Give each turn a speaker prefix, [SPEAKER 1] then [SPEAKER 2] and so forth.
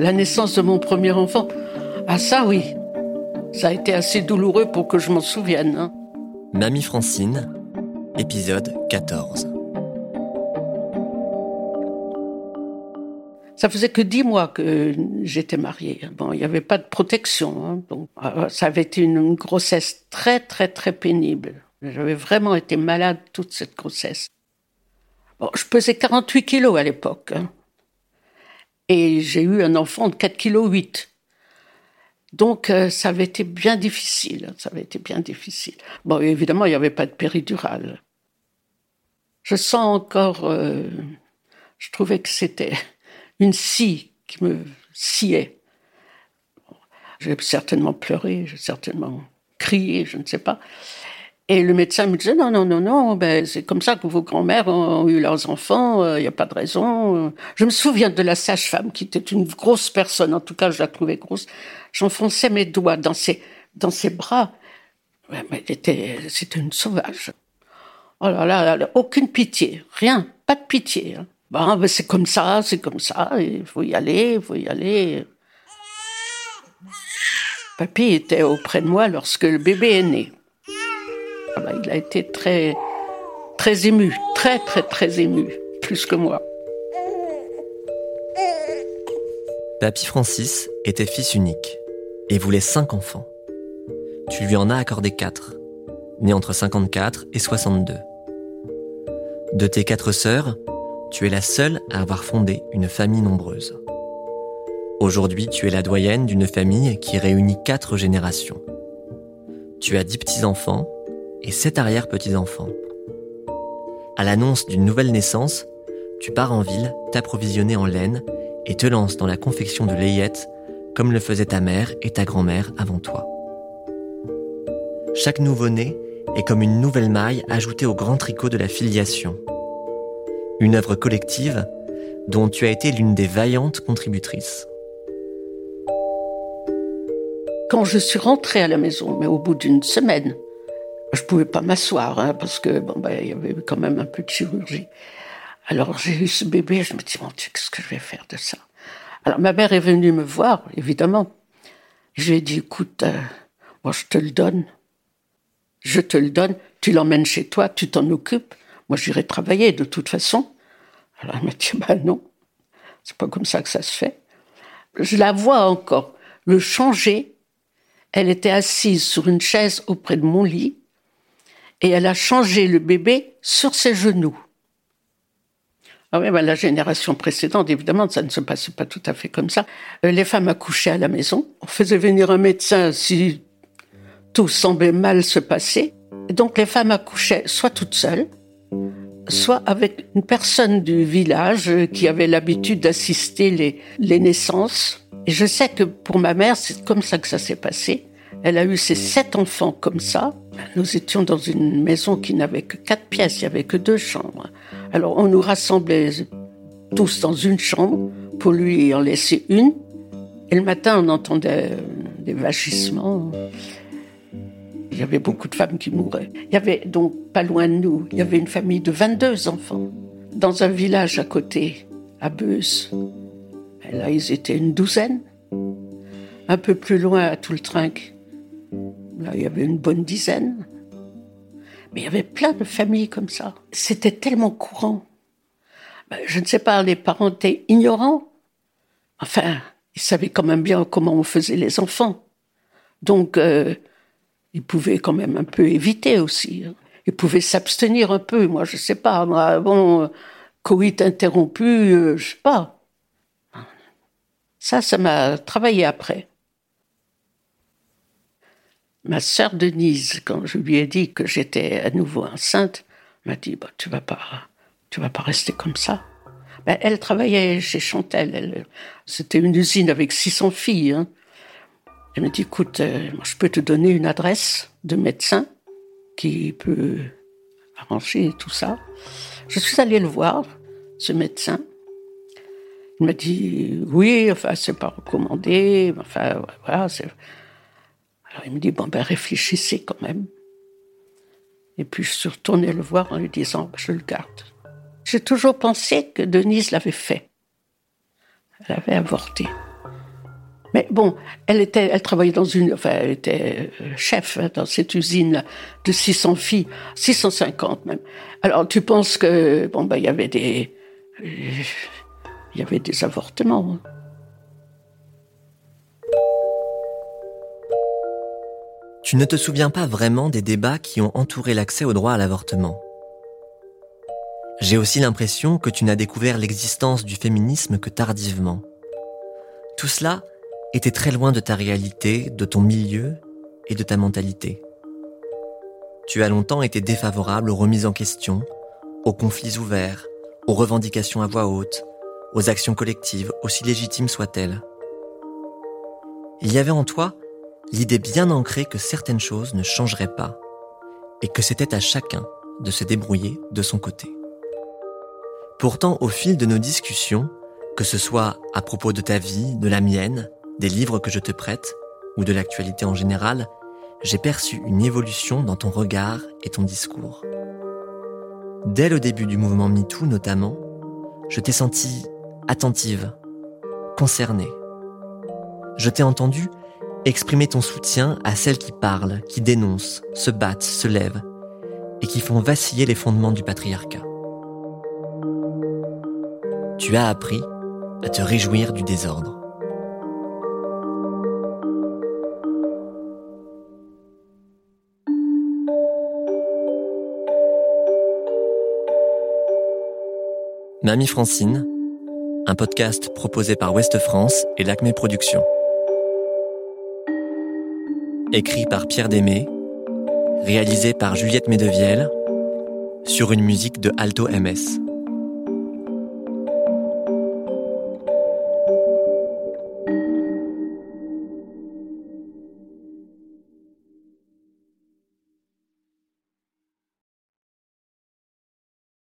[SPEAKER 1] La naissance de mon premier enfant, ah ça oui, ça a été assez douloureux pour que je m'en souvienne. Hein.
[SPEAKER 2] Mamie Francine, épisode 14.
[SPEAKER 1] Ça faisait que dix mois que j'étais mariée. Bon, il n'y avait pas de protection. Hein, donc, euh, ça avait été une grossesse très, très, très pénible. J'avais vraiment été malade toute cette grossesse. Bon, je pesais 48 kilos à l'époque. Hein. Et j'ai eu un enfant de 4 kilos 8. Donc, euh, ça avait été bien difficile. Ça avait été bien difficile. Bon, évidemment, il n'y avait pas de péridurale. Je sens encore. Euh, je trouvais que c'était une scie qui me sciait. J'ai certainement pleuré, j'ai certainement crié, je ne sais pas. Et le médecin me disait non, non, non, non, ben, c'est comme ça que vos grands-mères ont eu leurs enfants, il n'y a pas de raison. Je me souviens de la sage-femme qui était une grosse personne, en tout cas je la trouvais grosse. J'enfonçais mes doigts dans ses, dans ses bras. Mais c'était une sauvage. Oh là là, aucune pitié, rien, pas de pitié. Hein. Bon, ben c'est comme ça, c'est comme ça, il faut y aller, il faut y aller. Papy était auprès de moi lorsque le bébé est né. Il a été très, très ému, très, très, très ému, plus que moi.
[SPEAKER 2] Papy Francis était fils unique et voulait cinq enfants. Tu lui en as accordé quatre, nés entre 54 et 62. De tes quatre sœurs, tu es la seule à avoir fondé une famille nombreuse. Aujourd'hui, tu es la doyenne d'une famille qui réunit quatre générations. Tu as dix petits-enfants et sept arrière-petits-enfants. À l'annonce d'une nouvelle naissance, tu pars en ville t'approvisionner en laine et te lances dans la confection de layettes comme le faisaient ta mère et ta grand-mère avant toi. Chaque nouveau-né est comme une nouvelle maille ajoutée au grand tricot de la filiation une œuvre collective dont tu as été l'une des vaillantes contributrices.
[SPEAKER 1] Quand je suis rentrée à la maison, mais au bout d'une semaine, pouvais pas m'asseoir hein, parce que bon ben il y avait quand même un peu de chirurgie. Alors j'ai eu ce bébé, je me dis mon Dieu qu'est-ce que je vais faire de ça? Alors ma mère est venue me voir évidemment. J'ai dit écoute, euh, moi je te le donne, je te le donne, tu l'emmènes chez toi, tu t'en occupes. Moi, j'irai travailler de toute façon. Alors elle m'a dit, bah non, c'est pas comme ça que ça se fait. Je la vois encore le changer. Elle était assise sur une chaise auprès de mon lit et elle a changé le bébé sur ses genoux. Ah oui, bah, la génération précédente, évidemment, ça ne se passait pas tout à fait comme ça. Euh, les femmes accouchaient à la maison. On faisait venir un médecin si tout semblait mal se passer. Donc les femmes accouchaient soit toutes seules, soit avec une personne du village qui avait l'habitude d'assister les naissances. Et je sais que pour ma mère, c'est comme ça que ça s'est passé. Elle a eu ses sept enfants comme ça. Nous étions dans une maison qui n'avait que quatre pièces, il n'y avait que deux chambres. Alors on nous rassemblait tous dans une chambre pour lui en laisser une. Et le matin, on entendait des vagissements. Il y avait beaucoup de femmes qui mouraient. Il y avait donc pas loin de nous, il y avait une famille de 22 enfants dans un village à côté, à Beus. Et là, ils étaient une douzaine. Un peu plus loin, à Toultrinque, il y avait une bonne dizaine. Mais il y avait plein de familles comme ça. C'était tellement courant. Ben, je ne sais pas, les parents étaient ignorants. Enfin, ils savaient quand même bien comment on faisait les enfants. Donc, euh, il pouvait quand même un peu éviter aussi. Hein. Il pouvait s'abstenir un peu. Moi, je sais pas. Moi, bon, coït interrompu, euh, je sais pas. Ça, ça m'a travaillé après. Ma sœur Denise, quand je lui ai dit que j'étais à nouveau enceinte, m'a dit bah, "Tu vas pas, vas pas rester comme ça." Ben, elle travaillait chez Chantel. C'était une usine avec 600 filles. Hein. Elle m'a dit, écoute, euh, je peux te donner une adresse de médecin qui peut arranger tout ça. Je suis allée le voir, ce médecin. Il m'a dit, oui, enfin, c'est pas recommandé, enfin, voilà. Alors il me dit, bon, ben, réfléchissez quand même. Et puis je suis retournée le voir en lui disant, ben, je le garde. J'ai toujours pensé que Denise l'avait fait. Elle avait avorté. Mais bon, elle était, elle travaillait dans une, enfin, elle était euh, chef hein, dans cette usine de 600 filles, 650 même. Alors, tu penses que, bon, ben, il y avait des, il y avait des avortements.
[SPEAKER 2] Tu ne te souviens pas vraiment des débats qui ont entouré l'accès au droit à l'avortement. J'ai aussi l'impression que tu n'as découvert l'existence du féminisme que tardivement. Tout cela était très loin de ta réalité, de ton milieu et de ta mentalité. Tu as longtemps été défavorable aux remises en question, aux conflits ouverts, aux revendications à voix haute, aux actions collectives, aussi légitimes soient-elles. Il y avait en toi l'idée bien ancrée que certaines choses ne changeraient pas et que c'était à chacun de se débrouiller de son côté. Pourtant, au fil de nos discussions, que ce soit à propos de ta vie, de la mienne, des livres que je te prête ou de l'actualité en général, j'ai perçu une évolution dans ton regard et ton discours. Dès le début du mouvement MeToo notamment, je t'ai senti attentive, concernée. Je t'ai entendu exprimer ton soutien à celles qui parlent, qui dénoncent, se battent, se lèvent et qui font vaciller les fondements du patriarcat. Tu as appris à te réjouir du désordre. Mamie Francine, un podcast proposé par Ouest France et l'Acme Productions. Écrit par Pierre Démé, réalisé par Juliette Medevielle, sur une musique de Alto MS.